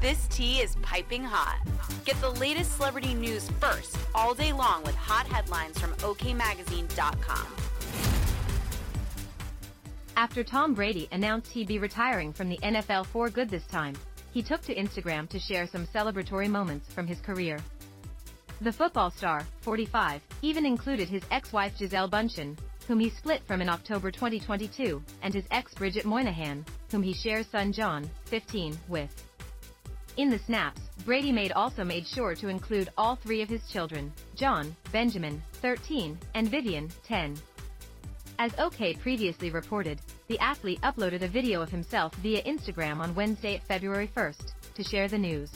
This tea is piping hot. Get the latest celebrity news first all day long with hot headlines from OKMagazine.com. After Tom Brady announced he'd be retiring from the NFL for good this time, he took to Instagram to share some celebratory moments from his career. The football star, 45, even included his ex-wife Gisele Bündchen, whom he split from in October 2022, and his ex Bridget Moynahan, whom he shares son John, 15, with. In the snaps, Brady made also made sure to include all three of his children, John, Benjamin, 13, and Vivian, 10. As OK previously reported, the athlete uploaded a video of himself via Instagram on Wednesday, February 1st, to share the news.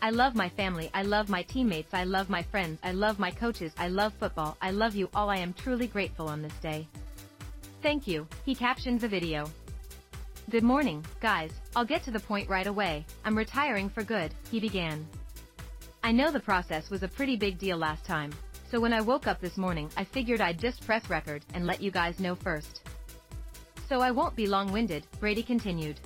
I love my family, I love my teammates, I love my friends, I love my coaches, I love football, I love you all I am truly grateful on this day. Thank you, he captioned the video. Good morning, guys, I'll get to the point right away, I'm retiring for good, he began. I know the process was a pretty big deal last time, so when I woke up this morning I figured I'd just press record and let you guys know first. So I won't be long-winded, Brady continued.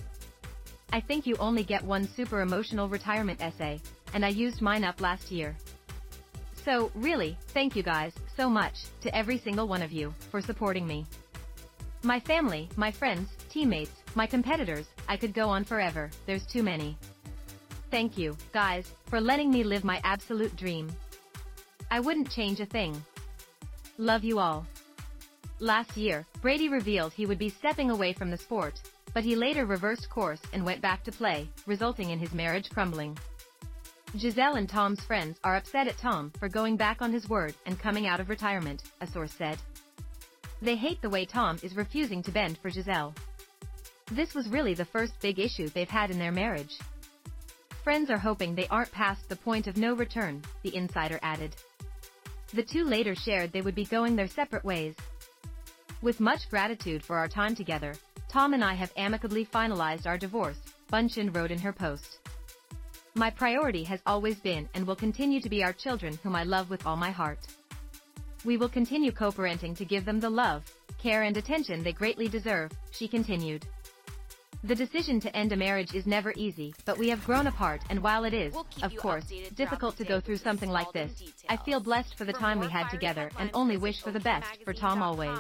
I think you only get one super emotional retirement essay, and I used mine up last year. So, really, thank you guys, so much, to every single one of you, for supporting me. My family, my friends, teammates, my competitors, I could go on forever, there's too many. Thank you, guys, for letting me live my absolute dream. I wouldn't change a thing. Love you all. Last year, Brady revealed he would be stepping away from the sport, but he later reversed course and went back to play, resulting in his marriage crumbling. Gisele and Tom's friends are upset at Tom for going back on his word and coming out of retirement, a source said. They hate the way Tom is refusing to bend for Gisele. This was really the first big issue they've had in their marriage. Friends are hoping they aren't past the point of no return, the insider added. The two later shared they would be going their separate ways. With much gratitude for our time together, Tom and I have amicably finalized our divorce, Bündchen wrote in her post. My priority has always been and will continue to be our children whom I love with all my heart. We will continue co-parenting to give them the love, care and attention they greatly deserve, she continued. The decision to end a marriage is never easy, but we have grown apart and while it is, We'll of course, difficult to go through something like this. I feel blessed for the For time we had together and only wish for the best for Tom always.